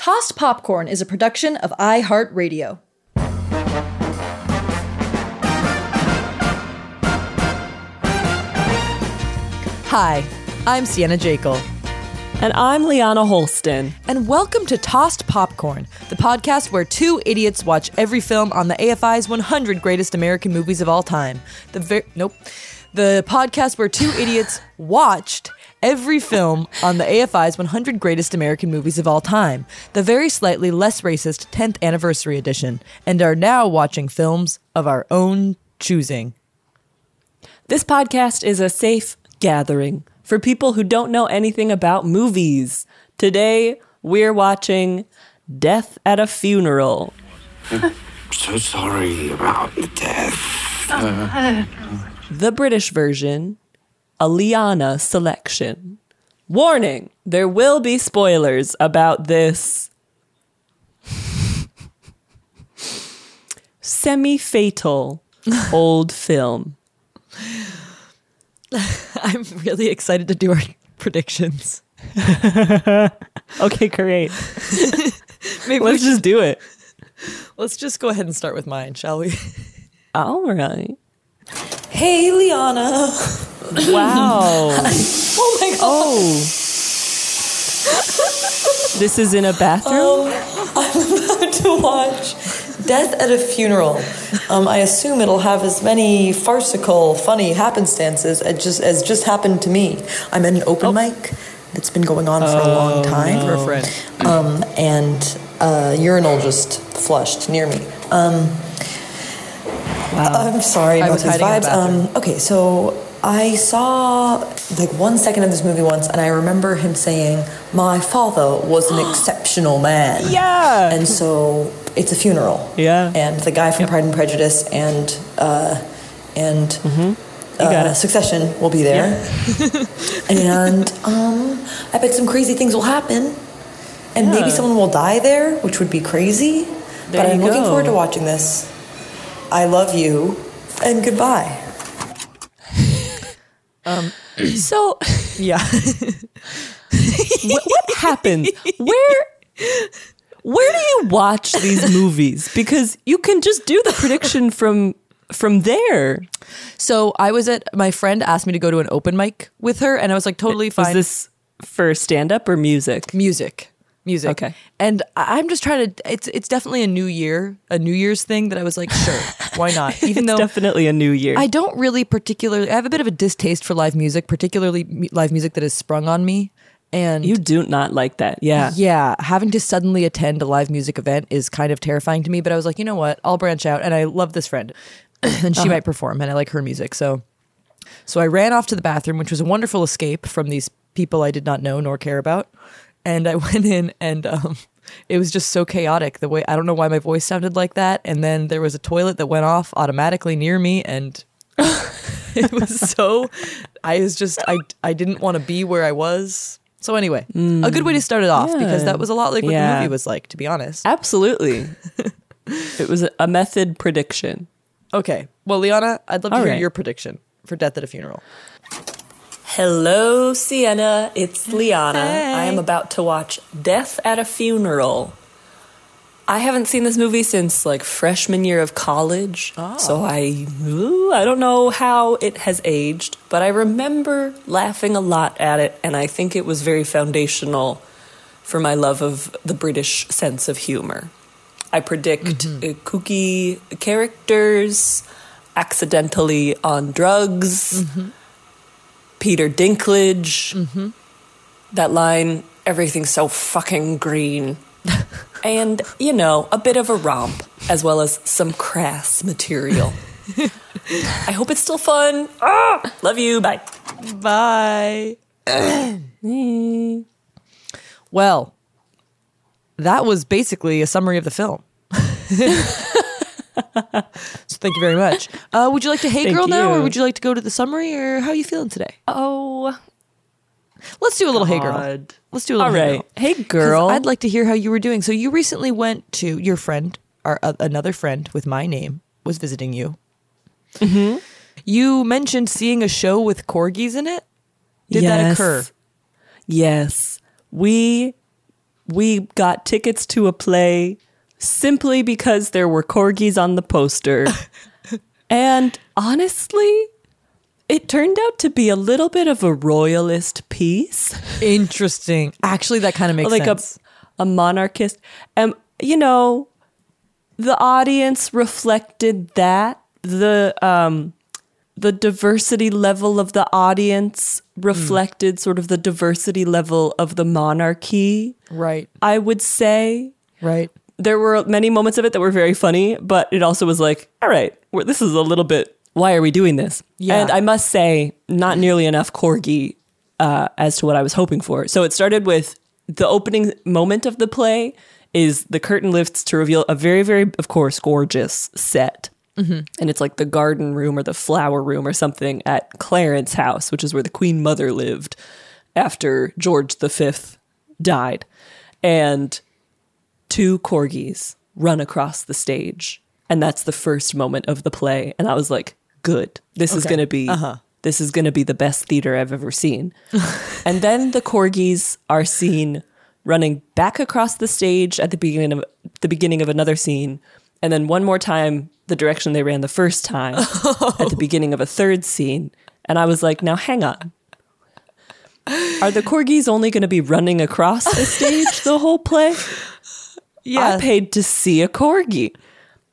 Tossed Popcorn is a production of iHeartRadio. Hi, I'm Sienna Jekyll. And I'm Liana Holston. And welcome to Tossed Popcorn, the podcast where two idiots watch every film on the AFI's 100 Greatest American Movies of All Time. The ver- nope. The podcast where two idiots watched every film on the AFI's 100 Greatest American Movies of All Time, the very slightly less racist 10th anniversary edition, and are now watching films of our own choosing. This podcast is a safe gathering for people who don't know anything about movies. Today, we're watching Death at a Funeral. I'm so sorry about the death. the British version, a Liana selection. Warning there will be spoilers about this semi fatal old film. I'm really excited to do our predictions. okay, great. Maybe Let's just do it. Let's just go ahead and start with mine, shall we? All right. Hey, Liana. Wow. oh my god. Oh. this is in a bathroom? Um, I'm about to watch Death at a Funeral. Um, I assume it'll have as many farcical, funny happenstances as just, as just happened to me. I'm at an open oh. mic that's been going on for a long time. No. For a friend. Um, and a urinal just flushed near me. Um, wow. I'm sorry about these vibes. Um, okay, so I saw like one second of this movie once, and I remember him saying, "My father was an exceptional man." Yeah. And so it's a funeral. Yeah. And the guy from yep. Pride and Prejudice and uh, and mm-hmm. uh, Succession will be there. Yeah. and um, I bet some crazy things will happen, and yeah. maybe someone will die there, which would be crazy. There but I'm go. looking forward to watching this. I love you, and goodbye. Um, so yeah, what, what happened? Where where do you watch these movies? Because you can just do the prediction from from there. So I was at my friend asked me to go to an open mic with her, and I was like totally fine. Was this for stand up or music? Music music. Okay. And I'm just trying to it's it's definitely a new year, a New Year's thing that I was like, sure, why not? Even though definitely a new year. I don't really particularly I have a bit of a distaste for live music, particularly live music that is sprung on me. And you do not like that. Yeah. Yeah. Having to suddenly attend a live music event is kind of terrifying to me, but I was like, you know what? I'll branch out and I love this friend. and she uh-huh. might perform and I like her music. So so I ran off to the bathroom, which was a wonderful escape from these people I did not know nor care about and I went in and um, it was just so chaotic the way I don't know why my voice sounded like that and then there was a toilet that went off automatically near me and it was so I was just I I didn't want to be where I was So anyway, a good way to start it off because that was a lot like what the movie was like, to be honest. Absolutely. it was a method prediction. Okay. Well, Liana, I'd love to hear right. your prediction for Death at a Funeral. Hello, Sienna. It's Liana. I am about to watch Death at a Funeral. I haven't seen this movie since like freshman year of college, so I ooh, I don't know how it has aged, but I remember laughing a lot at it, and I think it was very foundational for my love of the British sense of humor. I predict uh, kooky characters, accidentally on drugs, Peter Dinklage, that line, everything's so fucking green. and, you know, a bit of a romp, as well as some crass material. I hope it's still fun. Ah, love you. Bye. Bye. well, that was basically a summary of the film. so thank you very much. Uh, would you like to hey Thank girl now, or would you like to go to the summary, or how are you feeling today? Oh, Let's do a little hey girl. Let's do a little all hey girl. Hey, girl. I'd like to hear how you were doing. So you recently went to your friend, or uh, another friend with my name was visiting you. Mm-hmm. You mentioned seeing a show with corgis in it. Did that occur? Yes. We we got tickets to a play simply because there were corgis on the poster. and honestly, it turned out to be a little bit of a royalist piece. Interesting. Actually, that kind of makes like sense. a a monarchist. And you know, the audience reflected that. The um the diversity level of the audience reflected sort of the diversity level of the monarchy. right. I would say Right. There were many moments of it that were very funny, but it also was like, all right, we're, this is a little bit. Why are we doing this? Yeah. And I must say, not nearly enough corgi uh, as to what I was hoping for. So it started with the opening moment of the play is the curtain lifts to reveal a very, very, of course, gorgeous set. And it's like the garden room or the flower room or something at Clarence House, which is where the Queen Mother lived after George V died. And two corgis run across the stage and that's the first moment of the play. And i was like good. This is going to be uh-huh. this is going to be the best theater i've ever seen. And then the corgis are seen running back across the stage at the beginning of the beginning of another scene. And then one more time the direction they ran the first time at the beginning of a third scene. And i was like now hang on. Are the corgis only going to be running across the stage the whole play Yeah. I paid to see a corgi.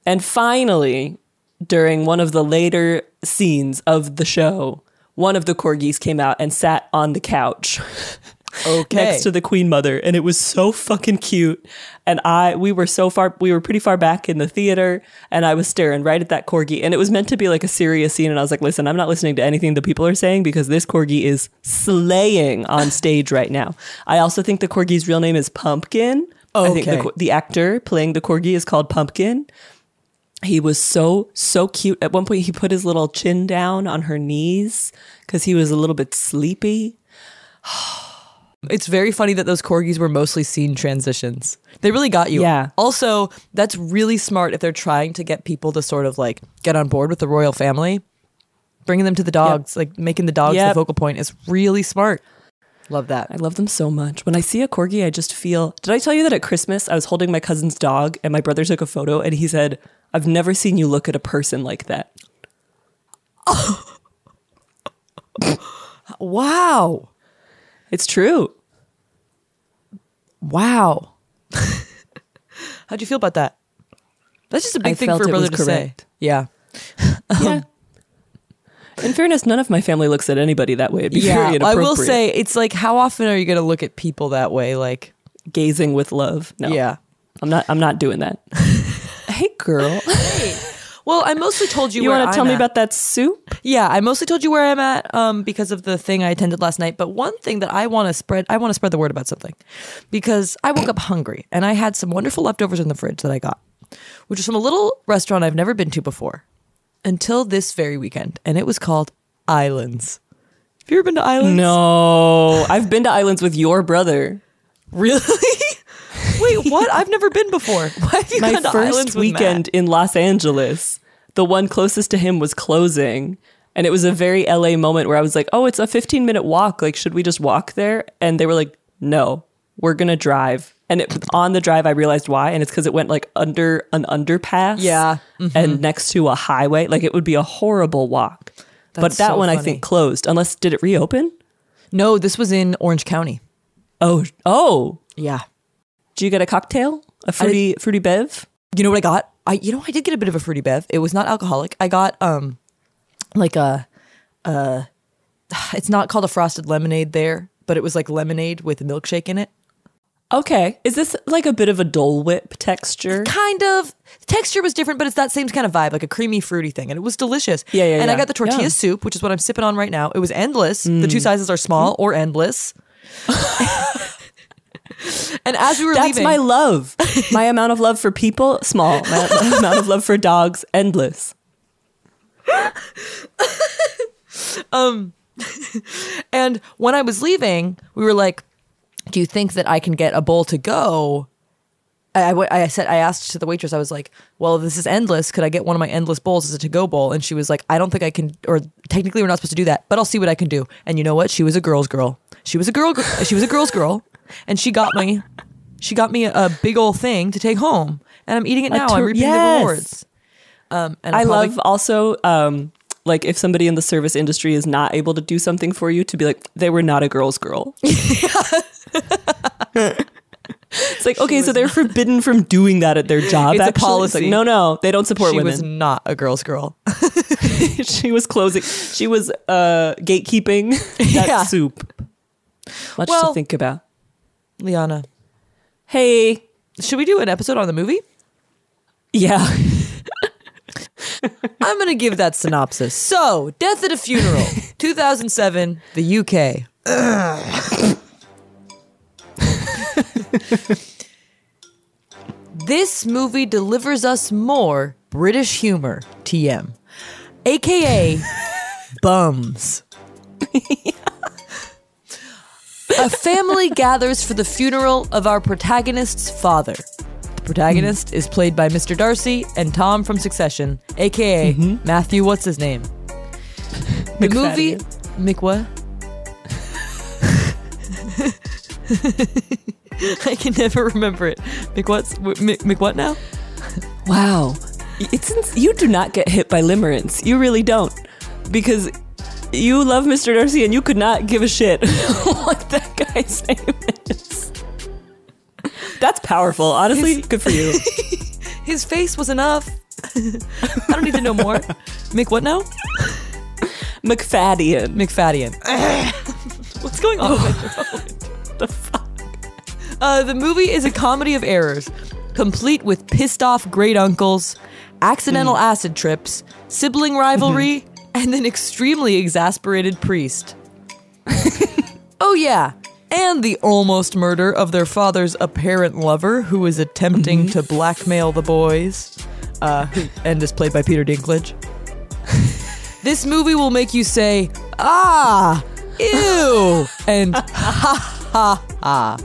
And finally, during one of the later scenes of the show, one of the corgis came out and sat on the couch okay. next to the queen mother and it was so fucking cute and i we were so far we were pretty far back in the theater and i was staring right at that corgi and it was meant to be like a serious scene and i was like listen i'm not listening to anything the people are saying because this corgi is slaying on stage right now i also think the corgi's real name is pumpkin i think the, the actor playing the corgi is called pumpkin he was so so cute at one point he put his little chin down on her knees because he was a little bit sleepy It's very funny that those corgis were mostly scene transitions. They really got you. Yeah. Also, that's really smart if they're trying to get people to sort of like get on board with the royal family. Bringing them to the dogs, like making the dogs Yep. the focal point, is really smart. Love that. I love them so much. When I see a corgi, I just feel. Did I tell you that at Christmas I was holding my cousin's dog and my brother took a photo and he said, I've never seen you look at a person like that. Wow. It's true. Wow. How'd you feel about that? That's just a big I thing for a brother to correct. say. Yeah. Um, yeah. In fairness, none of my family looks at anybody that way. It'd be very Yeah. I will say it's like how often are you going to look at people that way? Like, gazing with love. No. yeah. I'm not I'm not doing that. hey girl. Well, I mostly told you. You want to tell me about that soup? Yeah, I mostly told you where I'm at um, because of the thing I attended last night. But one thing that I want to spread, I want to spread the word about something because I woke up hungry and I had some wonderful leftovers in the fridge that I got, which is from a little restaurant I've never been to before until this very weekend, and it was called Islands. Have you ever been to islands? No, I've been to islands with your brother. Really? Wait, what? I've never been before. Why have you My gone to first islands with weekend in Los Angeles, the one closest to him was closing. And it was a very LA moment where I was like, oh, it's a 15 minute walk. Like, should we just walk there? And they were like, no, we're going to drive. And it, on the drive, I realized why. And it's because it went like under an underpass. Yeah. And next to a highway. Like, it would be a horrible walk. but that so one, I think, closed. Unless, did it reopen? No, this was in Orange County. Oh, oh. Yeah. Did you get a cocktail? A fruity, fruity bev? You know what I got? I you know I did get a bit of a fruity bev. It was not alcoholic. I got um like a uh it's not called a frosted lemonade there, but it was like lemonade with a milkshake in it. Okay. Is this like a bit of a Dole Whip texture? Kind of the texture was different, but it's that same kind of vibe, like a creamy fruity thing, and it was delicious. Yeah, yeah, And I got the tortilla Yeah. soup, which is what I'm sipping on right now. It was endless. The two sizes are small or endless. and as we were leaving. That's leaving, my love. My amount of love for people, small. My, my amount of love for dogs, endless. um, And when I was leaving, we were like, "Do you think that I can get a bowl to go?" I, I, I said, I asked to the waitress, I was like, "Well, this is endless. Could I get one of my endless bowls as a to-go bowl?" And she was like, "I don't think I can, or technically we're not supposed to do that, but I'll see what I can do." And you know what? She was a girl's girl. She was a girl. She was a girl's girl, and she got me, she got me a, big old thing to take home, and I'm eating it now. I'm tur- reaping the rewards. Um, and I I'll probably- love also, um, like, if somebody in the service industry is not able to do something for you, to be like, they were not a girl's girl. it's like, okay, so they're forbidden from doing that at their job. It's a actually. It's policy. like, no, no, they don't support She women. was not a girl's girl. she was closing. She was uh, gatekeeping that Yeah. soup. Much Well- to think about. Liana, Hey, should we do an episode on the movie? yeah. I'm going to give that synopsis. So, Death at a Funeral, 2007, the UK. this movie delivers us more British humor, TM, aka bums. a family gathers for the funeral of our protagonist's father. Protagonist is played by Mr. Darcy and Tom from Succession, aka mm-hmm. Matthew. What's his name? The movie Mick what? I can never remember it. Mick what's Mick, Mick what now? Wow. It's ins- you do not get hit by limerence. You really don't. Because you love Mr. Darcy and you could not give a shit what that guy's name is. That's powerful. Honestly, good for you. His face was enough. I don't need to know more. Mick what now? Macfadyen. Macfadyen. What's going on? with the fuck? Uh, the movie is a comedy of errors, complete with pissed off great uncles, accidental acid trips, sibling rivalry, and an extremely exasperated priest. oh, yeah. And the almost murder of their father's apparent lover, who is attempting to blackmail the boys, uh, and is played by Peter Dinklage. this movie will make you say, ah, ew, and ha ha ha.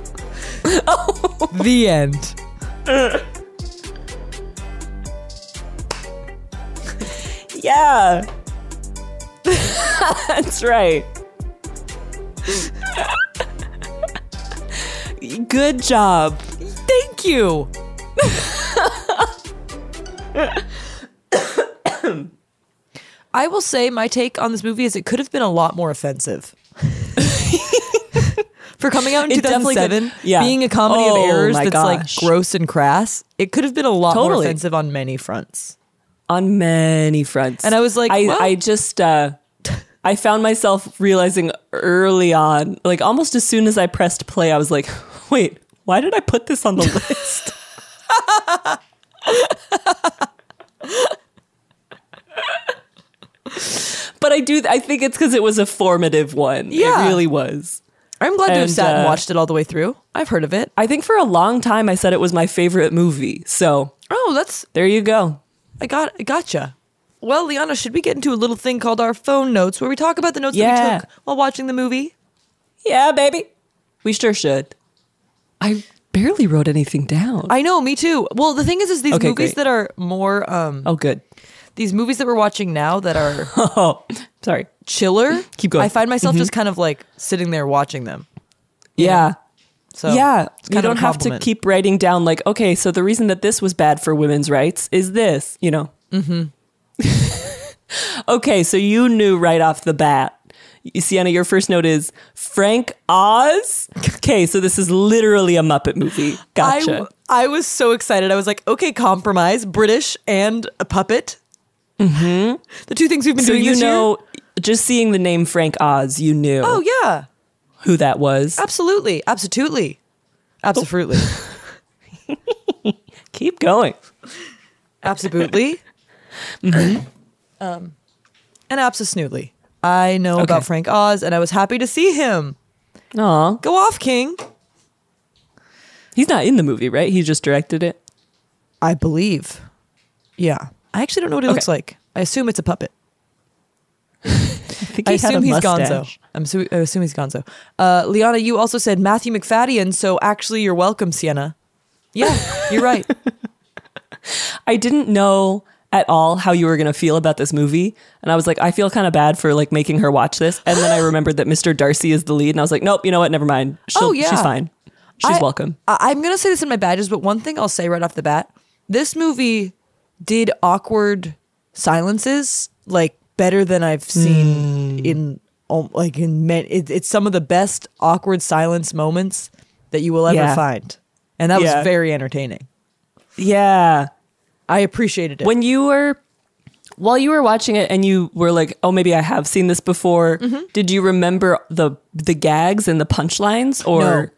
The end. Yeah. That's right. Good job. Thank you. I will say my take on this movie is it could have been a lot more offensive. For coming out in It 2007, yeah. being a comedy Oh of errors that's gosh. like gross and crass, it could have been a lot more offensive on many fronts. on many fronts. And I was like, I, well- I just, uh, I found myself realizing early on, like almost as soon as I pressed play, I was like, wait, why did I put this on the list? but I do, I think it's because it was a formative one. Yeah. It really was. I'm glad to have And, sat and uh, watched it all the way through. I've heard of it. I think for a long time I said it was my favorite movie. So Oh, that's there you go. I got I gotcha. Well, Liana, should we get into a little thing called our phone notes where we talk about the notes that we took while watching the movie? Yeah, baby. We sure should. I barely wrote anything down. I know, me too. Well, the thing is, is these Okay, movies great. that are more, um, oh, good. these movies that we're watching now that are Oh, sorry. chiller. Keep going. I find myself just kind of like sitting there watching them. Yeah. So yeah, you kind of don't have to compliment. keep writing down like, okay, so the reason that this was bad for women's rights is this, you know. Mm-hmm. okay, so you knew right off the bat. Sienna, your first note is Frank Oz. Okay, so this is literally a Muppet movie. Gotcha. I, I was so excited. I was like, okay, compromise, British and a puppet. Mm-hmm. The two things we've been so doing So you know, just seeing the name Frank Oz, you knew. Oh yeah, who that was. absolutely, absolutely, absolutely, Keep going. absolutely, um, and absolutely. I know about Frank Oz, and I was happy to see him. Aw. Go off, King. He's not in the movie, right? He just directed it. I believe. Yeah, I actually don't know what he Okay. looks like. I assume it's a puppet. I think I assume he's Gonzo. I'm su- I assume he's Gonzo. Uh, Liana, you also said Matthew Macfadyen, so actually you're welcome, Sienna. Yeah, you're right. I didn't know at all how you were going to feel about this movie. And I was like, I feel kind of bad for like making her watch this. And then I remembered that Mr. Darcy is the lead. And I was like, nope, you know what? Never mind. She'll, Oh, yeah. She's fine. She's I- welcome. I- I'm gonna say this in my badges, but one thing I'll say right off the bat: this movie did awkward silences like better than I've seen Hmm. in um, like in men. It, it's some of the best awkward silence moments that you will ever Yeah. find, and that Yeah. was very entertaining. Yeah. I appreciated it. When you were, while you were watching it and you were like, oh, maybe I have seen this before, Mm-hmm. did you remember the the gags and the punchlines? Or,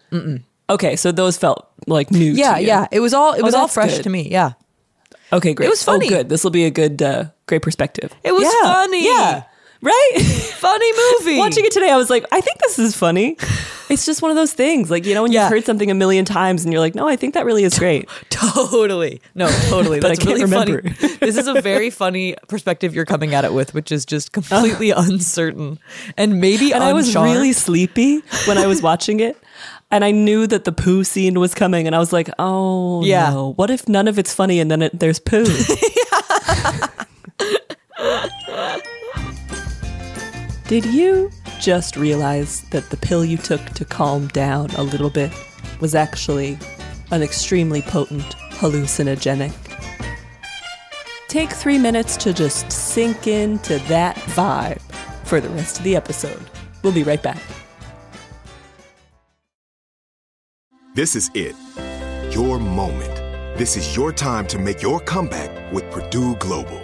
okay, so those felt like new. yeah, to you. yeah, it was all it was all fresh good. to me. Yeah, Okay, great. It was funny. Oh, good. This will be a good, uh, great perspective. It was Yeah, funny. Yeah. Right? funny movie. Watching it today, I was like, I think this is funny. It's just one of those things. Like, you know, when Yeah. you've heard something a million times and you're like, no, I think that really is great. Totally. No, totally. But I can't really remember. funny. this is a very funny perspective you're coming at it with, which is just completely uncertain and maybe and I was really sleepy when I was watching it. And I knew that the poo scene was coming. And I was like, oh, Yeah. no. What if none of it's funny and then it, there's poo? Did you just realize that the pill you took to calm down a little bit was actually an extremely potent hallucinogenic? Take three minutes to just sink into that vibe for the rest of the episode. We'll be right back. This is it. Your moment. This is your time to make your comeback with Purdue Global.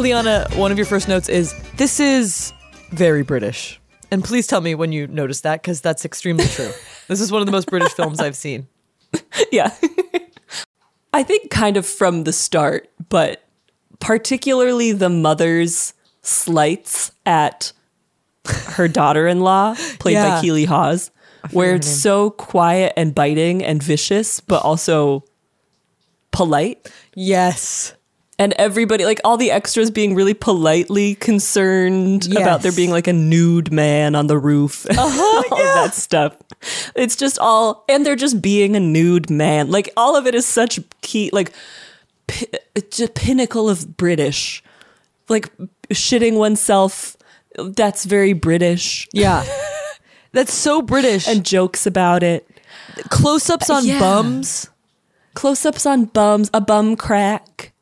Liana, one of your first notes is this is very British. And please tell me when you noticed that because that's extremely true. this is one of the most British films I've seen. Yeah. I think kind of from the start, but particularly the mother's slights at her daughter in law, played by Yeah. Keely Hawes, where it's so quiet and biting and vicious, but also polite. Yes. And everybody, like all the extras being really politely concerned Yes. about there being like a nude man on the roof. Uh-huh, all of that stuff. It's just all, and they're just being a nude man. Like all of it is such key, like, just pinnacle of British. Like shitting oneself, that's very British. Yeah. That's so British. And jokes about it. close ups on Yeah. bums. Close ups on bums, a bum crack.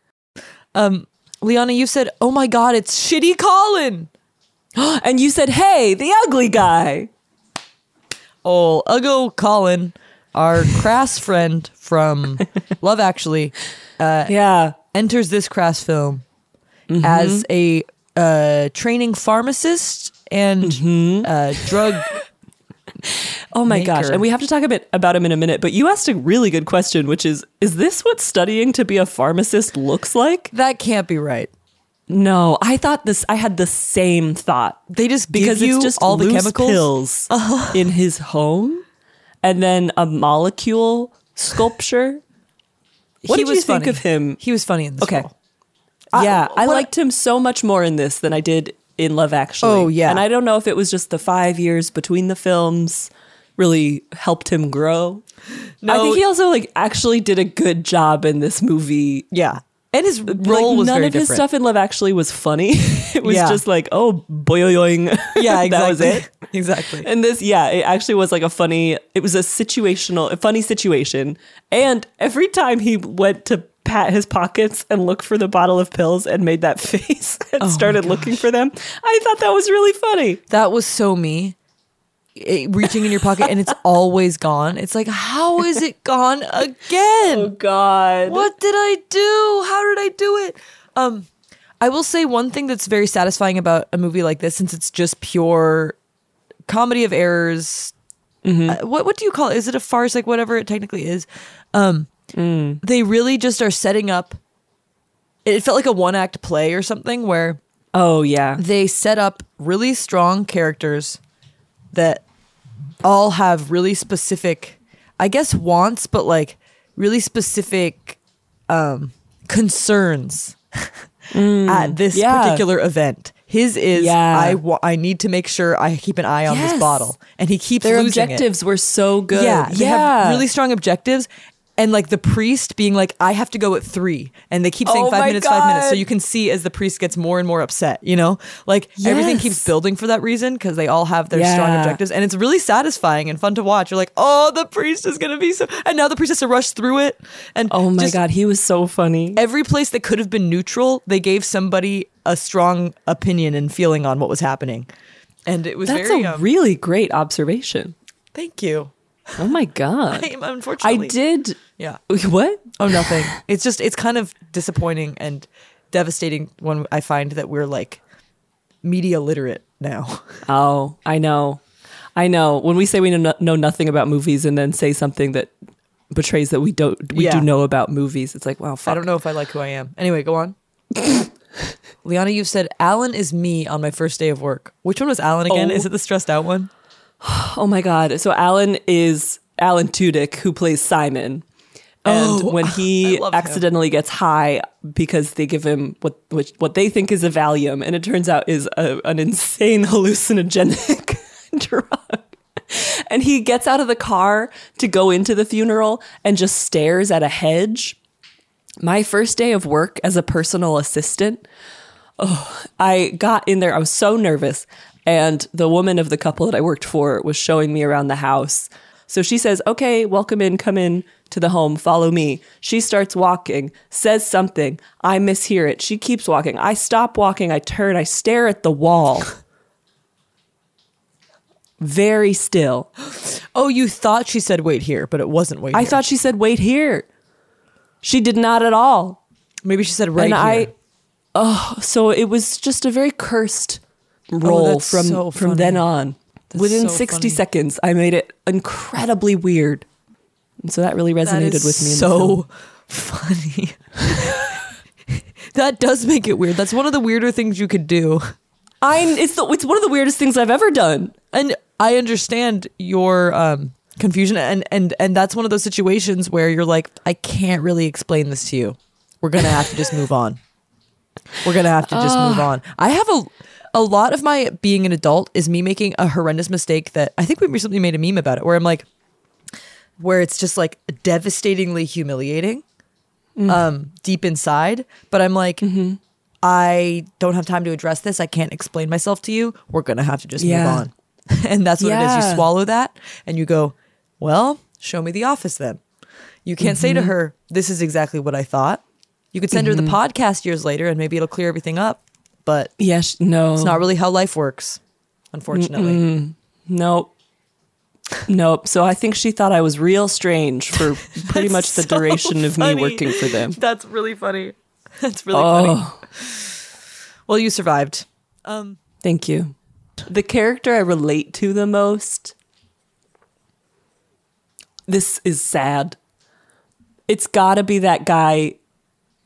Liana, you said, oh my God, it's Shitty Colin. And you said, hey, the ugly guy. Oh, Uggo Colin, our crass friend from Love Actually, Yeah. enters this crass film Mm-hmm. as a uh, training pharmacist and Mm-hmm. uh, drug. Oh my gosh. And we have to talk a bit about him in a minute, but you asked a really good question, which is Is this what studying to be a pharmacist looks like? that can't be right. No, I thought this, I had the same thought. They just Because it's just all the chemicals. pills in his home and then a molecule sculpture. What He did was you think of him? He was funny in this Okay. role. yeah, I what- liked him so much more in this than I did in Love Actually. Oh, yeah. And I don't know if it was just the five years between the films really helped him grow. No, I think he also like actually did a good job in this movie. Yeah. And his Like, role was none very of his stuff in Love Actually was funny. it was Yeah. just like, oh, boyoing. yeah, exactly. that was it. exactly. And this, yeah, it actually was like a funny. It was a situational, a funny situation. And every time he went to pat his pockets and look for the bottle of pills and made that face and Oh started looking for them, I thought that was really funny. That was so me. It- reaching in your pocket and it's always gone. It's like, how is it gone again? Oh God, What did I do? How did I do it? Um, I will say one thing that's very satisfying about a movie like this, since it's just pure comedy of errors. uh, what what do you call it? Is it a farce? Like whatever it technically is. Um, They really just are setting up. It felt like a one act play or something where Oh yeah, they set up really strong characters that all have really specific i guess wants but like really specific um concerns at this Mm, yeah. particular event his is Yeah. I wa- I need to make sure I keep an eye on Yes. this bottle, and he keeps their losing it. objectives were so good. Yeah, they yeah, have really strong objectives. And like the priest being like, I have to go at three. And they keep saying Oh five minutes, five minutes. So you can see as the priest gets more and more upset, you know? Like everything keeps building for that reason because they all have their strong objectives. And it's really satisfying and fun to watch. You're like, oh, the priest is going to be so. And now the priest has to rush through it. And Oh my god, he was so funny. Every place that could have been neutral, they gave somebody a strong opinion and feeling on what was happening. And it was That's very. a um, really great observation. thank you. Oh my god, I am I did. Yeah. What? Oh, nothing. it's just it's kind of disappointing and devastating when I find that we're like media literate now. Oh, I know. I know. When we say we know, know nothing about movies and then say something that betrays that we don't we Yeah. do know about movies, it's like, wow, fuck. I don't know if I like who I am. Anyway, go on. Liana, you've said Alan is me on my first day of work. Which one was Alan again? Oh. Is it the stressed out one? Oh my god. So Alan is Alan Tudyk who plays Simon. And Oh, when he love him. accidentally gets high because they give him what which, what they think is a Valium, and it turns out is a, an insane hallucinogenic drug. And he gets out of the car to go into the funeral and just stares at a hedge. My first day of work as a personal assistant, oh, I got in there. I was so nervous. And the woman of the couple that I worked for was showing me around the house. So she says, Okay, welcome in, come in to the home, follow me. She starts walking, says something. I mishear it. She keeps walking. I stop walking. I turn. I stare at the wall. Very still. Oh, you thought she said wait here, but it wasn't wait here. I here. thought she said, Wait here. She did not at all. maybe she said right and here. I, oh, so it was just a very cursed role Oh, from so from then on. That's Within so 60 funny. seconds, I made it incredibly weird. And so that really resonated with me. So funny. that does make it weird. That's one of the weirder things you could do. I it's the, it's one of the weirdest things I've ever done. And I understand your um, confusion, and and and that's one of those situations where you're like, I can't really explain this to you. We're gonna have to just move on. We're gonna have to just move on. I have a a lot of my being an adult is me making a horrendous mistake that I think we recently made a meme about it, where I'm like, where it's just like devastatingly humiliating, um, deep inside. But I'm like. hmm I don't have time to address this. I can't explain myself to you. We're going to have to just Yeah. move on. and that's what it is. You swallow that and you go, well, show me the office then. You can't say to Mm-hmm. her, this is exactly what I thought. You could send her the podcast years later and maybe it'll clear everything up. But Yes, no, it's not really how life works, unfortunately. Nope. Nope. So I think she thought I was real strange for pretty much the so duration of funny. me working for them. That's really funny. That's really Oh. funny. Well, you survived. Um, Thank you. The character I relate to the most. This is sad. It's got to be that guy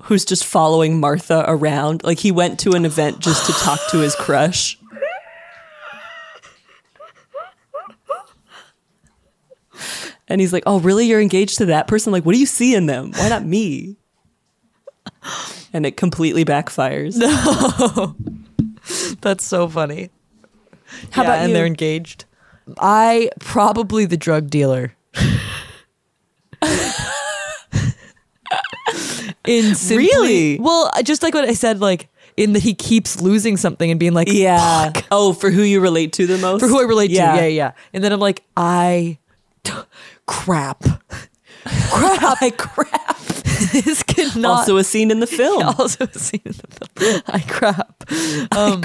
who's just following Martha around. Like he went to an event just to talk to his crush. And he's like, "Oh, really? You're engaged to that person? Like, what do you see in them? Why not me?" And it completely backfires. No, That's so funny. How Yeah, about and you? they're engaged. I probably the drug dealer. in simply, Really? well, just like what I said, like in that he keeps losing something and being like, Yeah. "Fuck," Oh, for who you relate to the most? for who I relate to. Yeah, yeah, yeah. And then I'm like, I crap, crap, I crap. this could not also a scene in the film. also a scene in the film. I crap. Um,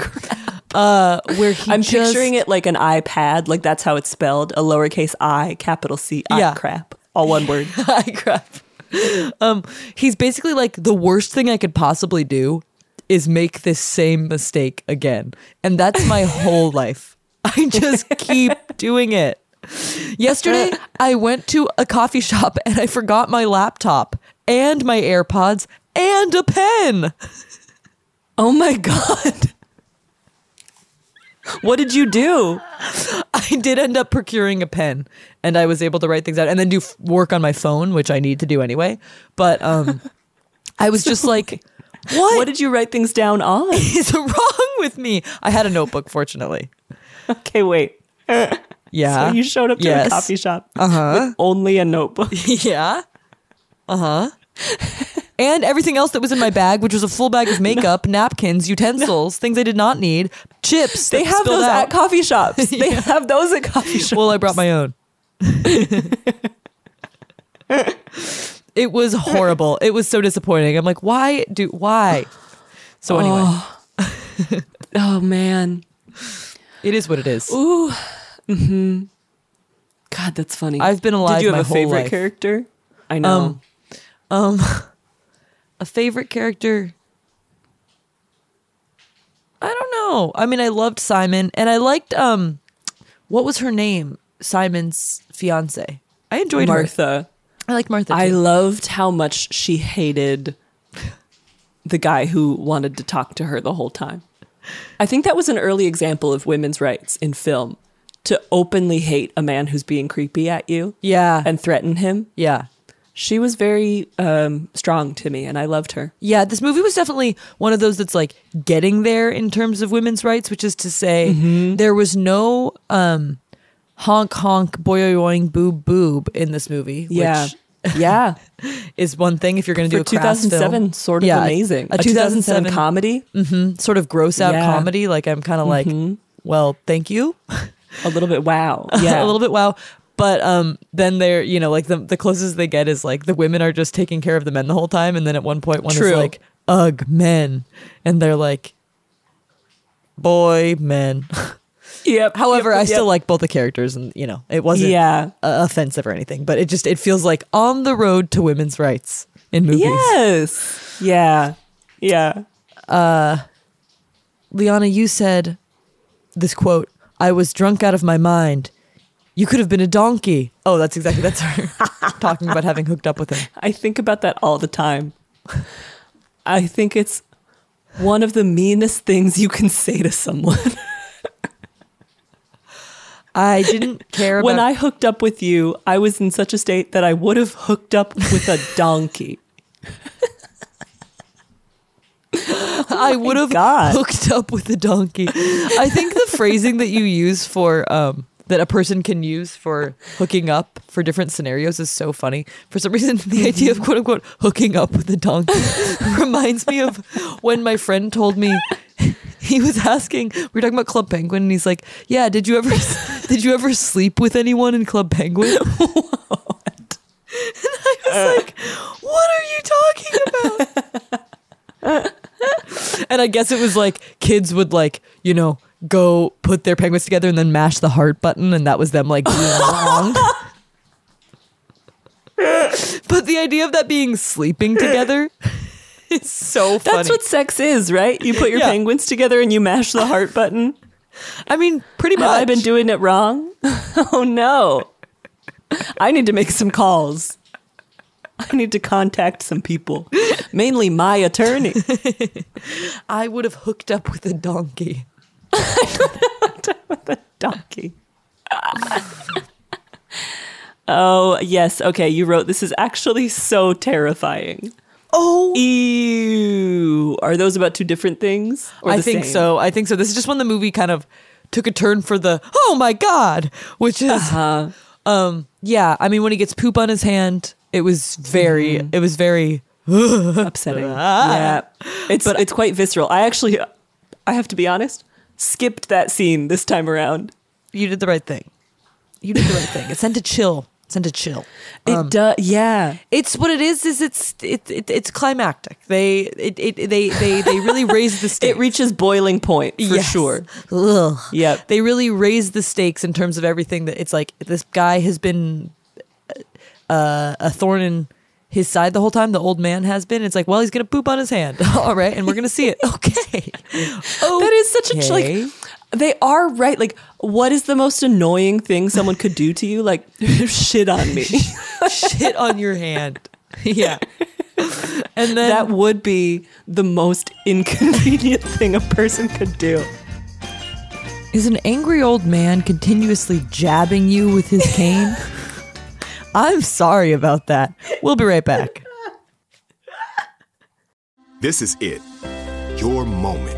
Uh, where he I'm just- picturing it like an iPad, like that's how it's spelled, a lowercase i, capital C, I Yeah. crap, all one word. I crap. Um, he's basically like the worst thing I could possibly do is make this same mistake again, and that's my whole life. I just keep doing it. Yesterday, I went to a coffee shop and I forgot my laptop and my AirPods and a pen. Oh my god. what did you do? I did end up procuring a pen and I was able to write things out and then do f- work on my phone, which I need to do anyway. But um, I was just like, what, What did you write things down on? is wrong with me? I had a notebook, fortunately. okay, wait. Yeah. So you showed up to Yes. a coffee shop uh with only a notebook. yeah. Uh huh. and everything else that was in my bag, which was a full bag of makeup, napkins, utensils, things I did not need, chips. They have those out. at coffee shops. They have those at coffee shops. Well, I brought my own. it was horrible. It was so disappointing. I'm like, why do why? So anyway, oh man. it is what it is. Ooh, hmm. God, that's funny. I've been alive Did you my have a favorite life. character? I know. Um, a favorite character. I don't know. I mean, I loved Simon, and I liked um, what was her name? Simon's fiance. I enjoyed her. Martha. I like Martha. I loved how much she hated the guy who wanted to talk to her the whole time. I think that was an early example of women's rights in film to openly hate a man who's being creepy at you yeah, and threaten him. yeah. She was very um, strong to me, and I loved her. Yeah, this movie was definitely one of those that's like getting there in terms of women's rights, which is to say, Mm-hmm. there was no um, honk honk boyoing boob boob in this movie. Yeah, which yeah. is one thing if you're going to do a 2007, film. sort of Yeah, amazing. A, 2007 comedy, sort of gross out Yeah. Mm-hmm. comedy. Like I'm kind of like, well, thank you. a little bit wow. Yeah, a little bit wow. But um, then they're you know like the the closest they get is like the women are just taking care of the men the whole time, and then at one point one True. is like, "Ugh, men," and they're like, "Boy, men." Yep. However, yep, I yep. still like both the characters, and you know it wasn't Yeah. uh, offensive or anything, but it just it feels like on the road to women's rights in movies. Yes. Yeah. Yeah. Uh, Liana, you said this quote, I was drunk out of my mind. You could have been a donkey. Oh, that's exactly that's her talking about having hooked up with him. I think about that all the time. I think it's one of the meanest things you can say to someone. I didn't care about when I hooked up with you, I was in such a state that I would have hooked up with a donkey. I would have God. hooked up with a donkey. I think the phrasing that you use for um that a person can use for hooking up for different scenarios is so funny. For some reason, the idea of quote unquote hooking up with a donkey reminds me of when my friend told me he was asking we were talking about Club Penguin and he's like, "Yeah, did you ever did you ever sleep with anyone in Club Penguin?" what? And I was like, "What are you talking about?" And I guess it was like kids would like, you know, go put their penguins together and then mash the heart button, and that was them like being wrong. but the idea of that being sleeping together is so funny. That's what sex is, right? You put your Yeah. penguins together and you mash the heart button. I mean, pretty much. Have I been doing it wrong? oh no. I need to make some calls. I need to contact some people, mainly my attorney. I would have hooked up with a donkey. With a Donkey. oh, yes. Okay, you wrote this is actually so terrifying. Oh, Ew. Are those about two different things? I think same? so. I think so. This is just when the movie kind of took a turn for the oh my god, which is Uh-huh. um yeah. I mean, when he gets poop on his hand, it was very, Mm-hmm. it was very. upsetting. Ah. yeah, it's it's quite visceral. I actually, I have to be honest, skipped that scene this time around. You did the right thing. You did the right thing. It sent a chill. It sent a chill. It does, yeah. It's what it is. Is it's it, it it's climactic. They it, it they they they really raise the stakes. It reaches boiling point for Yes. sure. Ugh. Yep. They really raise the stakes in terms of everything that it's like this guy has been uh, a thorn in his side the whole time. The old man has been. It's like, well, he's gonna poop on his hand. All right, and we're gonna see it. Okay. Oh, That is such a like. They are right. Like, what is the most annoying thing someone could do to you? Like, shit on me. shit on your hand. Yeah. And then that would be the most inconvenient thing a person could do. Is an angry old man continuously jabbing you with his cane? I'm sorry about that. We'll be right back. This is it. Your moment.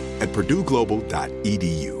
at purdueglobal.edu.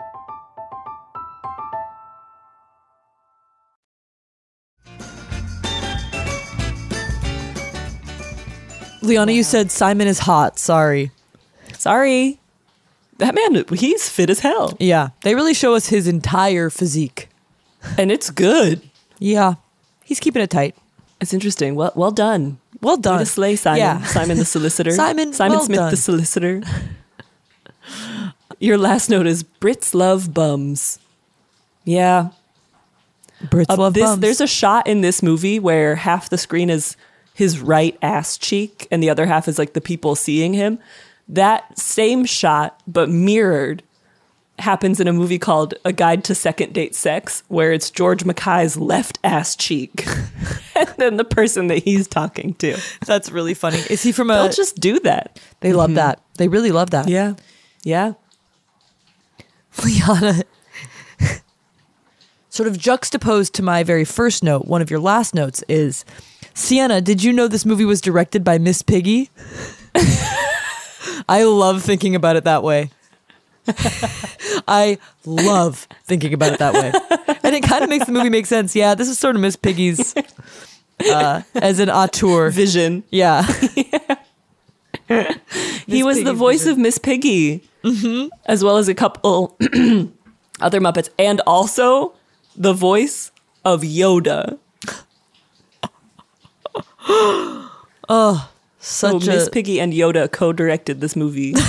Liana, you said Simon is hot. Sorry. Sorry. That man, he's fit as hell. Yeah, they really show us his entire physique. And it's good. Yeah, he's keeping it tight. It's interesting. Well, well done. Well Way done. to slay Simon. Yeah. Simon the solicitor. Simon, Simon well Smith done. the solicitor. Your last note is Brits love bums. Yeah. Brits Uh, love this, bums. There's a shot in this movie where half the screen is his right ass cheek and the other half is like the people seeing him. That same shot, but mirrored, happens in a movie called A Guide to Second Date Sex, where it's George Mackay's left ass cheek and then the person that he's talking to. That's really funny. Is he from a? They'll just do that. they love mm-hmm. that. They really love that. Yeah. Yeah. Liana. sort of juxtaposed to my very first note, one of your last notes is Sienna, did you know this movie was directed by Miss Piggy? I love thinking about it that way. I love thinking about it that way. And it kind of makes the movie make sense. Yeah, this is sort of Miss Piggy's uh, as an auteur. Vision. Yeah. he was the voice vision. of Miss Piggy, as well as a couple other Muppets, and also the voice of Yoda. So oh, Such oh, Miss a Miss Piggy and Yoda co-directed this movie.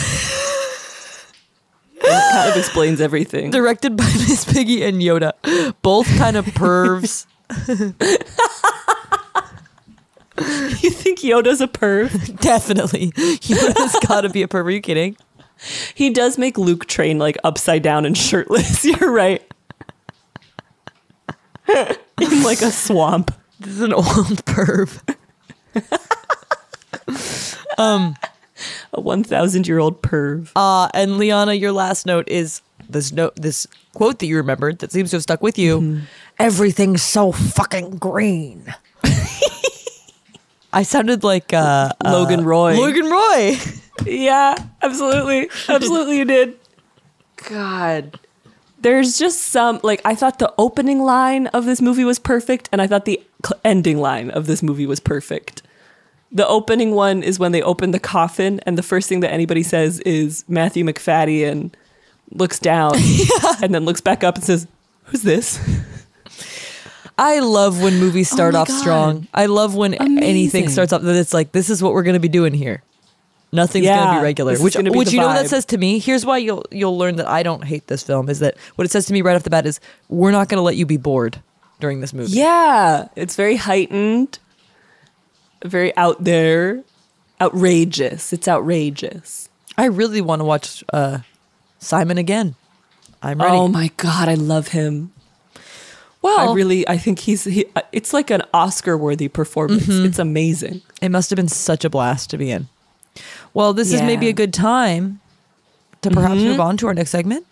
kind of explains everything. directed by Miss Piggy and Yoda. Both kind of pervs. you think Yoda's a perv? Definitely. Yoda's got to be a perv. Are you kidding? He does make Luke train like upside down and shirtless. You're right. In like a swamp. This is an old perv. A 1,000 year old perv. Uh, and Liana, your last note is this note, this quote that you remembered that seems to have stuck with you. Everything's so fucking green. I sounded like uh, uh, Logan Roy. Logan Roy. Yeah, absolutely. Absolutely, you did. God. There's just some, like, I thought the opening line of this movie was perfect, and I thought the cl- ending line of this movie was perfect. The opening one is when they open the coffin, and the first thing that anybody says is Matthew Macfadyen looks down and then looks back up and says, Who's this? I love when movies oh start my off God. strong. I love when anything starts off that it's like this is what we're going to be doing here. Nothing's going to be regular. Which, be which you know what that says to me. Here's why you'll you'll learn that I don't hate this film. Is that what it says to me right off the bat? Is we're not going to let you be bored during this movie. Yeah, it's very heightened, very out there, outrageous. It's outrageous. I really want to watch uh, Simon again. I'm ready. Oh my god, I love him. well, I really, I think he's. He, it's like an Oscar-worthy performance. Mm-hmm. It's amazing. it must have been such a blast to be in. Well, this is maybe a good time to perhaps Mm-hmm. move on to our next segment.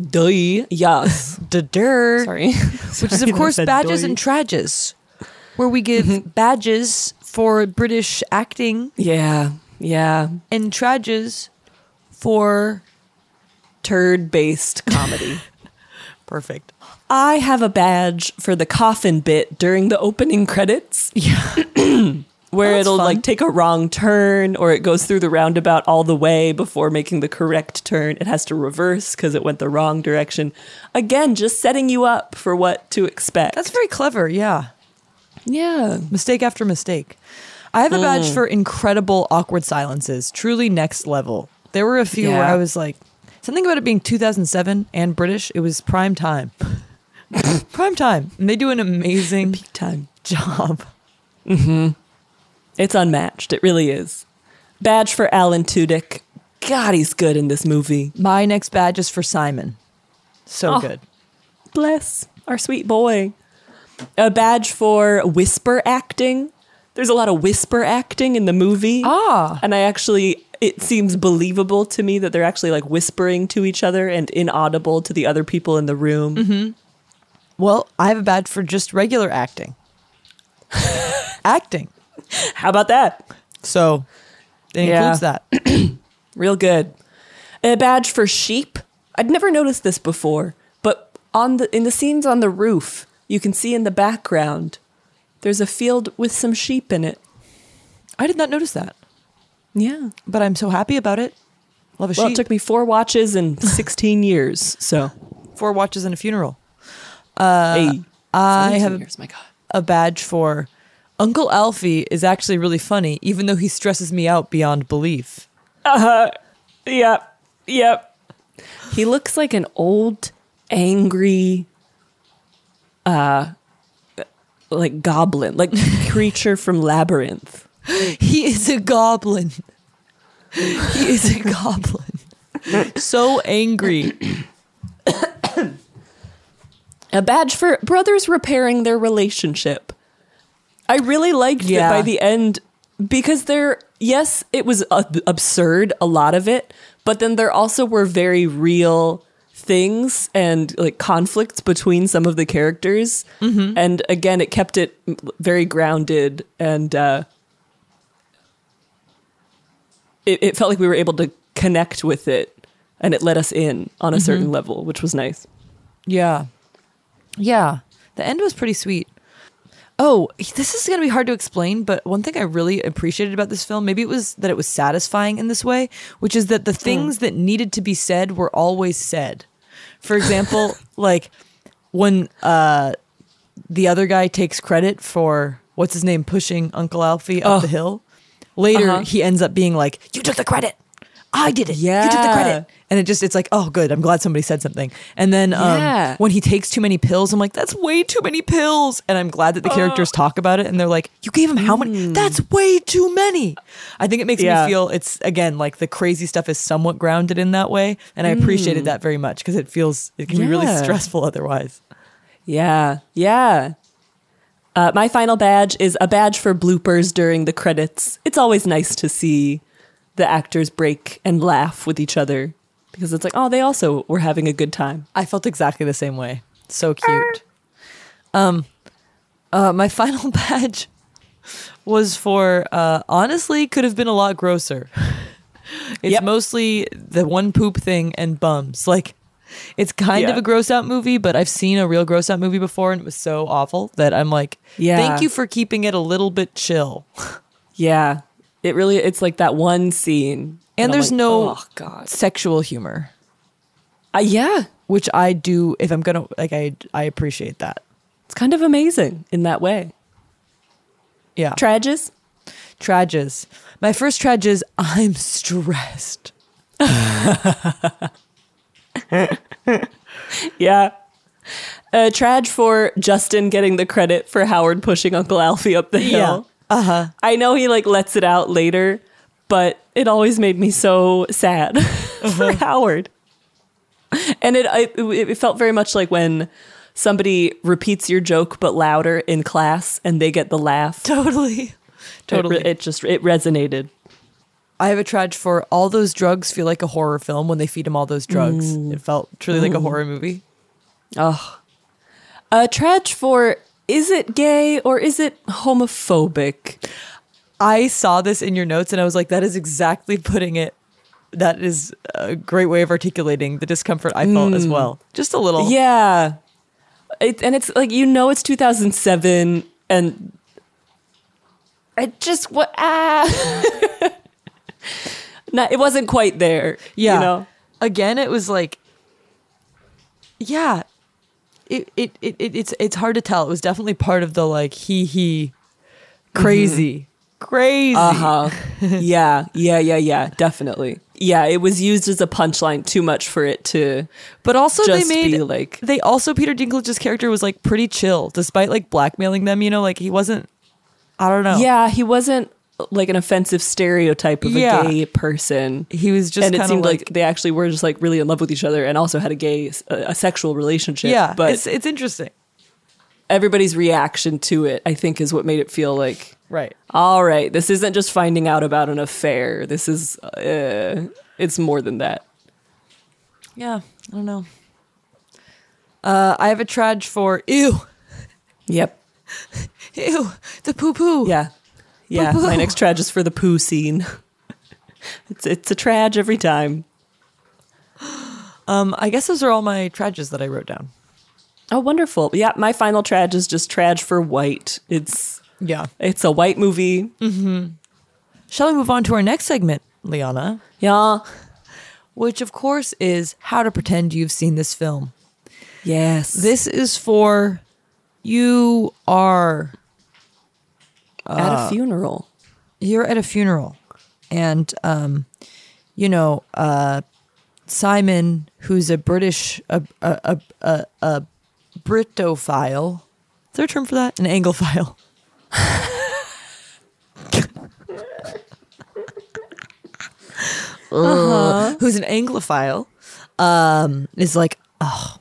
Duh. Yes. Da-der. Sorry. which is of course badges and trages, where we give badges for British acting yeah. Yeah. and trages for Turd-based comedy. perfect. I have a badge for the coffin bit during the opening credits. Yeah, where that's it'll fun. like take a wrong turn or it goes through the roundabout all the way before making the correct turn. It has to reverse because it went the wrong direction. Again, just setting you up for what to expect. that's very clever. Yeah, yeah. mistake after mistake. I have a Mm. badge for incredible awkward silences, truly next level. There were a few where I was like, something about it being 2007 and British. It was prime time, prime time, and they do an amazing Peak time. job. It's unmatched. It really is. Badge for Alan Tudyk. God, he's good in this movie. My next badge is for Simon. So Oh. good. Bless our sweet boy. a badge for whisper acting. There's a lot of whisper acting in the movie. Ah. And I actually, it seems believable to me that they're actually like whispering to each other and inaudible to the other people in the room. Well, I have a badge for just regular acting. acting. How about that? So it Yeah. includes that. Real good. A badge for sheep. I'd never noticed this before, but on the in the scenes on the roof, you can see in the background there's a field with some sheep in it. I did not notice that, Yeah. but I'm so happy about it. Love a Well, sheep. it took me four watches and 16 years. So, Four watches and a funeral. Uh, hey, I 17 have years, my God. a badge for Uncle Alfie is actually really funny, even though he stresses me out beyond belief. Uh huh. Yep. Yep. He looks like an old, angry, uh, like goblin, like creature from Labyrinth. He is a goblin. He is a goblin. so angry. A badge for brothers repairing their relationship. I really liked Yeah. it by the end because there, yes, it was ab- absurd, a lot of it, but then there also were very real things and like conflicts between some of the characters. And again, it kept it very grounded and uh, it, it felt like we were able to connect with it and it let us in on a certain level, which was nice. Yeah. Yeah. The end was pretty sweet. Oh, this is going to be hard to explain, but one thing I really appreciated about this film, maybe it was that it was satisfying in this way, which is that the things that needed to be said were always said. For example, like when uh the other guy takes credit for what's his name pushing Uncle Alfie up the hill, later Uh-huh. he ends up being like, "You took the credit. I did it. Yeah. You took the Yeah. credit." And it just it's like, "Oh, good. I'm glad somebody said something." And then um, Yeah. when he takes too many pills, I'm like, "That's way too many pills." And I'm glad that the characters talk about it and they're like, "You gave him how many? That's way too many." I think it makes Yeah. me feel it's again like the crazy stuff is somewhat grounded in that way, and I appreciated that very much because it feels it can be really stressful otherwise. Yeah, yeah. Uh, my final badge is a badge for bloopers during the credits. It's always nice to see the actors break and laugh with each other because it's like, oh, they also were having a good time. I felt exactly the same way. So cute. Um, uh, my final badge was for uh, honestly could have been a lot grosser. It's Yep. mostly the one poop thing and bums. Like it's kind of a gross out movie, but I've seen a real gross out movie before and it was so awful that I'm like, Yeah. thank you for keeping it a little bit chill. Yeah, it really, it's like that one scene. And I'm there's like, no oh, God. sexual humor, Uh, yeah, which I do if I'm gonna like I I appreciate that. it's kind of amazing in that way. Yeah. Trages? Trages. My first trage is I'm stressed. Yeah. A trage for Justin getting the credit for Howard pushing Uncle Alfie up the hill. Uh huh. I know he like lets it out later, but it always made me so sad for Howard. And it, I, it it felt very much like when somebody repeats your joke but louder in class and they get the laugh. Totally. Totally. re- it just it resonated. I have a trage for all those drugs feel like a horror film when they feed him all those drugs. It felt truly like a horror movie. Oh, a trage for is it gay or is it homophobic? I saw this in your notes and I was like, that is exactly putting it. That is a great way of articulating the discomfort I felt as well. Just a little. Yeah. It, and it's like, you know, it's 2007 and it just, what, ah. Not, it wasn't quite there. Yeah. You know? Again, it was like, yeah, it, it, it, it it's it's hard to tell. It was definitely part of the like he he crazy crazy. Uh huh. yeah. Yeah. Yeah. Yeah. Definitely. Yeah. It was used as a punchline too much for it to. But also just they made be like- they also Peter Dinklage's character was like pretty chill despite like blackmailing them. You know, like he wasn't. I don't know. Yeah. He wasn't like an offensive stereotype of a gay person. he was just and it seemed like, like, they actually were just like really in love with each other and also had a gay, a, a sexual relationship. yeah. But it's it's interesting. everybody's reaction to it, I think, is what made it feel like Right. all right. This isn't just finding out about an affair. This is uh, it's more than that. Yeah. I don't know. Uh, I have a trage for ew, Yep. ew, the poo poo. Yeah. Yeah. My next trage is for the poo scene. it's it's a trage every time. Um, I guess those are all my trages that I wrote down. Oh, wonderful. Yeah, my final trage is just trage for white. It's Yeah. it's a white movie. Shall we move on to our next segment, Liana? Yeah. Which, of course, is how to pretend you've seen this film. Yes. This is for you are at a funeral. you're at a funeral. And um you know uh simon who's a british a a a, a, britophile. Is there a term for that? An anglophile. Uh who's an anglophile um is like oh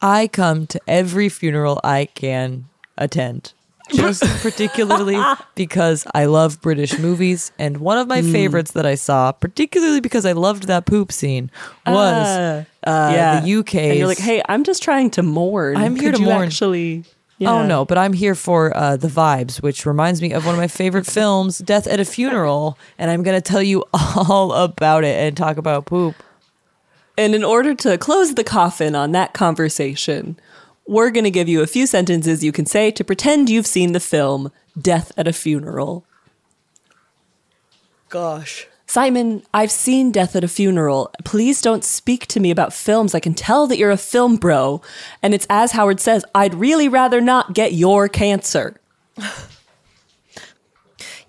i come to every funeral i can attend just particularly because I love British movies. And one of my favorites that I saw, particularly because I loved that poop scene, was uh, the UK. And you're like, hey, I'm just trying to mourn. I'm here Could to mourn. Actually, Oh no, but I'm here for uh, the vibes, which reminds me of one of my favorite films, Death at a Funeral, and I'm gonna tell you all about it and talk about poop. And in order to close the coffin on that conversation, we're going to give you a few sentences you can say to pretend you've seen the film Death at a Funeral. Gosh. Simon, I've seen Death at a Funeral. Please don't speak to me about films. I can tell that you're a film bro. And it's as Howard says, I'd really rather not get your cancer.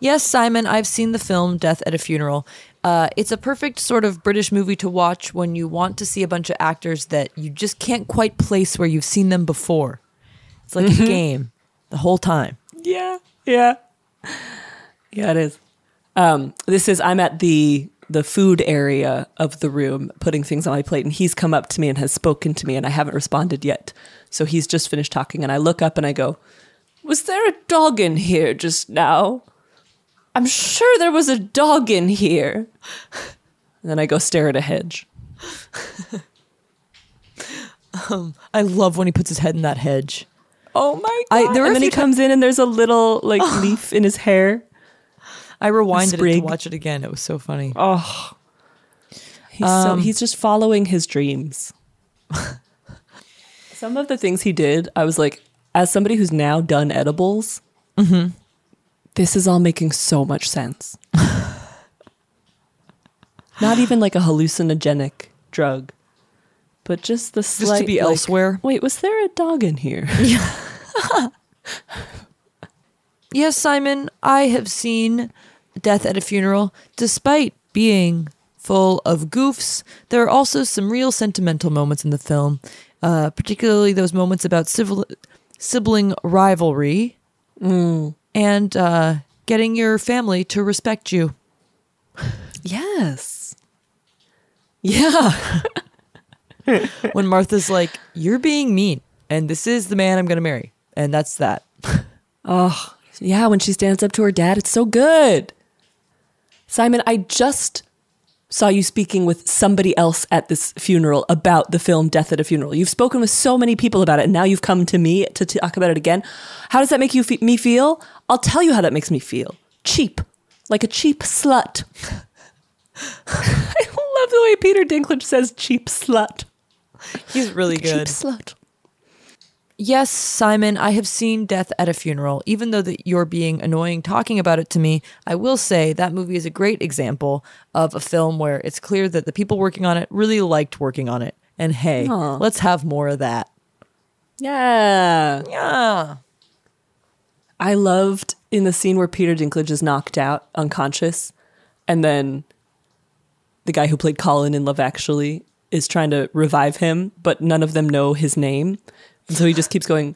Yes, Simon, I've seen the film Death at a Funeral. Uh, it's a perfect sort of British movie to watch when you want to see a bunch of actors that you just can't quite place where you've seen them before. It's like a game the whole time. Yeah, yeah, yeah. It is. Um, this is. I'm at the the food area of the room, putting things on my plate, and he's come up to me and has spoken to me, and I haven't responded yet. So he's just finished talking, and I look up and I go, "Was there a dog in here just now? I'm sure there was a dog in here." And then I go stare at a hedge. Um, I love when he puts his head in that hedge. Oh my I- god! there were and then he comes in, and there's a little like leaf in his hair. I rewinded it to watch it again. It was so funny. Oh, he's so um, he's just following his dreams. Some of the things he did, I was like, as somebody who's now done edibles, mm-hmm. This is all making so much sense. Not even like a hallucinogenic drug, but just the slight, to be like, elsewhere. Wait, was there a dog in here? Yes, Simon, I have seen Death at a Funeral. Despite being full of goofs, there are also some real sentimental moments in the film, uh, particularly those moments about civil, sibling rivalry and uh, getting your family to respect you. yes. Yeah. When Martha's like, You're being mean, and this is the man I'm going to marry. And that's that. Oh, yeah, when she stands up to her dad, it's so good. Simon, I just saw you speaking with somebody else at this funeral about the film Death at a Funeral. You've spoken with so many people about it, and now you've come to me to talk about it again. How does that make you fe- me feel? I'll tell you how that makes me feel. Cheap, like a cheap slut. I love the way Peter Dinklage says "cheap slut." He's really good. Cheap slut. Yes, Simon, I have seen Death at a Funeral. Even though that you're being annoying talking about it to me, I will say that movie is a great example of a film where it's clear that the people working on it really liked working on it. And hey, Aw. let's have more of that. Yeah. Yeah. I loved in the scene where Peter Dinklage is knocked out unconscious, and then the guy who played Colin in Love Actually is trying to revive him, but none of them know his name. And so he just keeps going,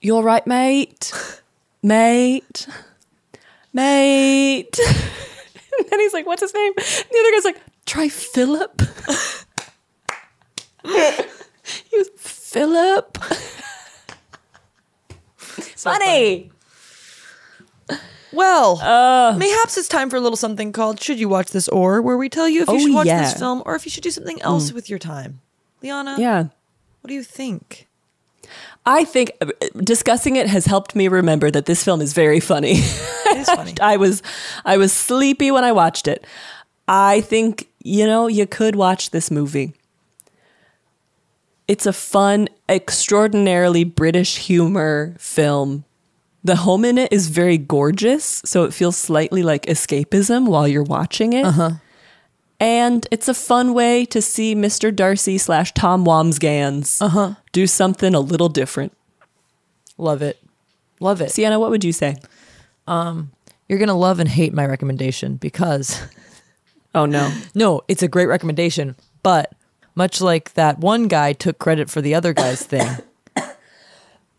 You're right, mate? Mate? Mate? and then he's like, What's his name? And the other guy's like, Try Philip. he was Philip. funny. Well, mayhaps it's time for a little something called "Should You Watch This Or," where we tell you if you Oh, should watch yeah. this film or if you should do something else mm. with your time. Liana, Yeah. what do you think? I think uh, discussing it has helped me remember that this film is very funny. It is funny. I was I was sleepy when I watched it. I think, you know, you could watch this movie. It's a fun, extraordinarily British humor film. The home in it is very gorgeous, so it feels slightly like escapism while you're watching it. Uh-huh. And it's a fun way to see Mr. Darcy slash Tom Wambsgans uh-huh. Do something a little different. Love it, love it. Sienna, what would you say? Um, you're gonna love and hate my recommendation because Oh no. no, it's a great recommendation, but much like that one guy took credit for the other guy's thing.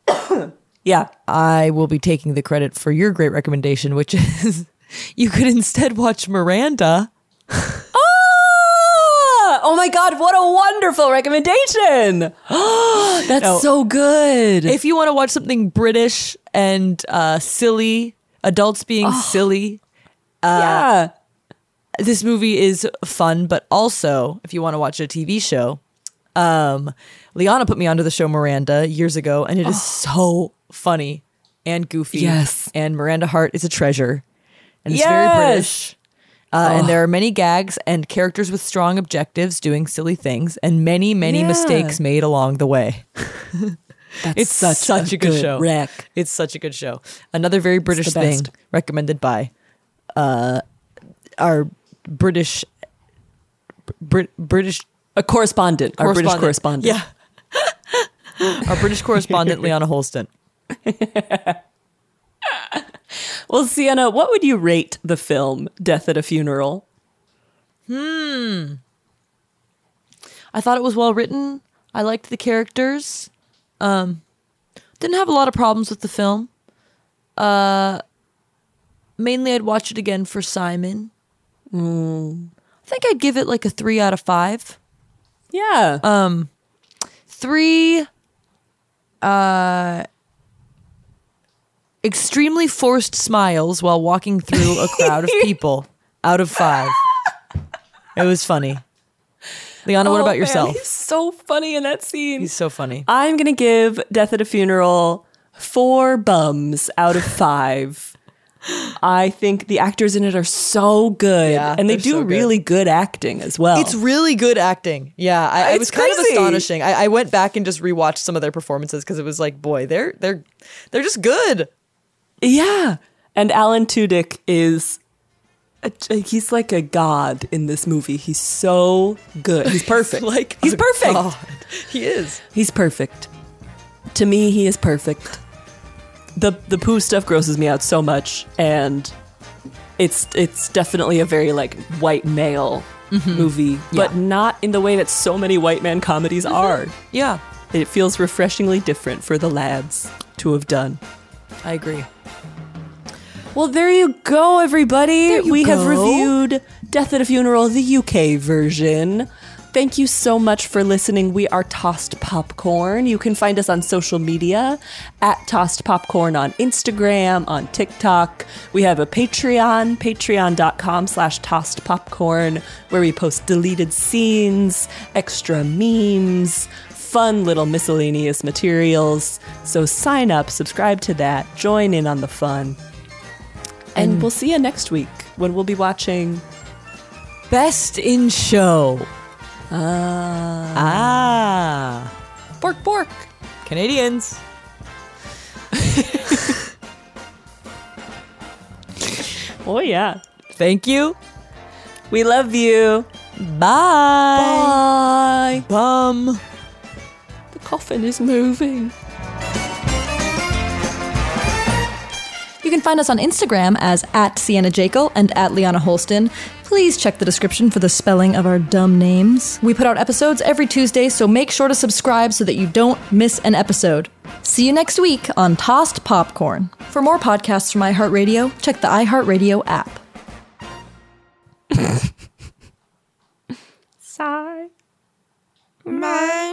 Yeah. I will be taking the credit for your great recommendation, which is you could instead watch Miranda. Oh my god, what a wonderful recommendation. That's No. so good. If you want to watch something British and uh, silly, adults being silly, yeah. this movie is fun, but also if you want to watch a TV show, um, Liana put me onto the show Miranda years ago, and it is so funny and goofy. Yes. and Miranda Hart is a treasure, and it's Yes. very British. Uh, And there are many gags and characters with strong objectives doing silly things, and many, many Yeah. mistakes made along the way. That's It's such, such a, good, show. Wreck. It's such a good show. Another very British thing recommended by uh, our British Brit, British A correspondent, our British correspondent. Yeah. our British correspondent Liana Holston. Well, Sienna, what would you rate the film Death at a Funeral? Hmm. I thought it was well written. I liked the characters. Um, didn't have a lot of problems with the film. Uh, mainly, I'd watch it again for Simon. I think I'd give it like a three out of five. Yeah. Um, Three. Uh, extremely forced smiles while walking through a crowd of people. Out of five. It was funny. Liana, what Oh, about man, yourself? he's so funny in that scene. He's so funny. I'm going to give Death at a Funeral four bums out of five. I think the actors in it are so good. Yeah, and they do so good. really good acting as well. It's really good acting. Yeah, I, it It's was kind of astonishing. I, I went back and just rewatched some of their performances because it was like, boy, they're they're they're just good. Yeah. And Alan Tudyk is a, he's like a god in this movie. He's so good. He's perfect. like he's perfect. god. He is. He's perfect. To me, he is perfect. The the poo stuff grosses me out so much and it's it's definitely a very like white male mm-hmm. movie, but not in the way that so many white man comedies mm-hmm. are. Yeah, It feels refreshingly different for the lads to have done. I agree. Well, there you go, everybody. You we have reviewed Death at a Funeral, the UK version. Thank you so much for listening. We are Tossed Popcorn. You can find us on social media at Tossed Popcorn on Instagram, on TikTok. We have a Patreon, patreon.com slash Tossed Popcorn, where we post deleted scenes, extra memes, fun little miscellaneous materials. So sign up, subscribe to that, join in on the fun. And we'll see you next week when we'll be watching. Best in show. Ah, ah, Bork Bork. Canadians. Oh, yeah. Thank you. We love you. Bye. Bye. Bum. The coffin is moving. You can find us on Instagram as at Sienna Jekyll and at Liana Holston. Please check the description for the spelling of our dumb names. We put out episodes every Tuesday, so make sure to subscribe so that you don't miss an episode. See you next week on Tossed Popcorn. For more podcasts from iHeartRadio, check the iHeartRadio app. Sigh. Man.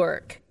work.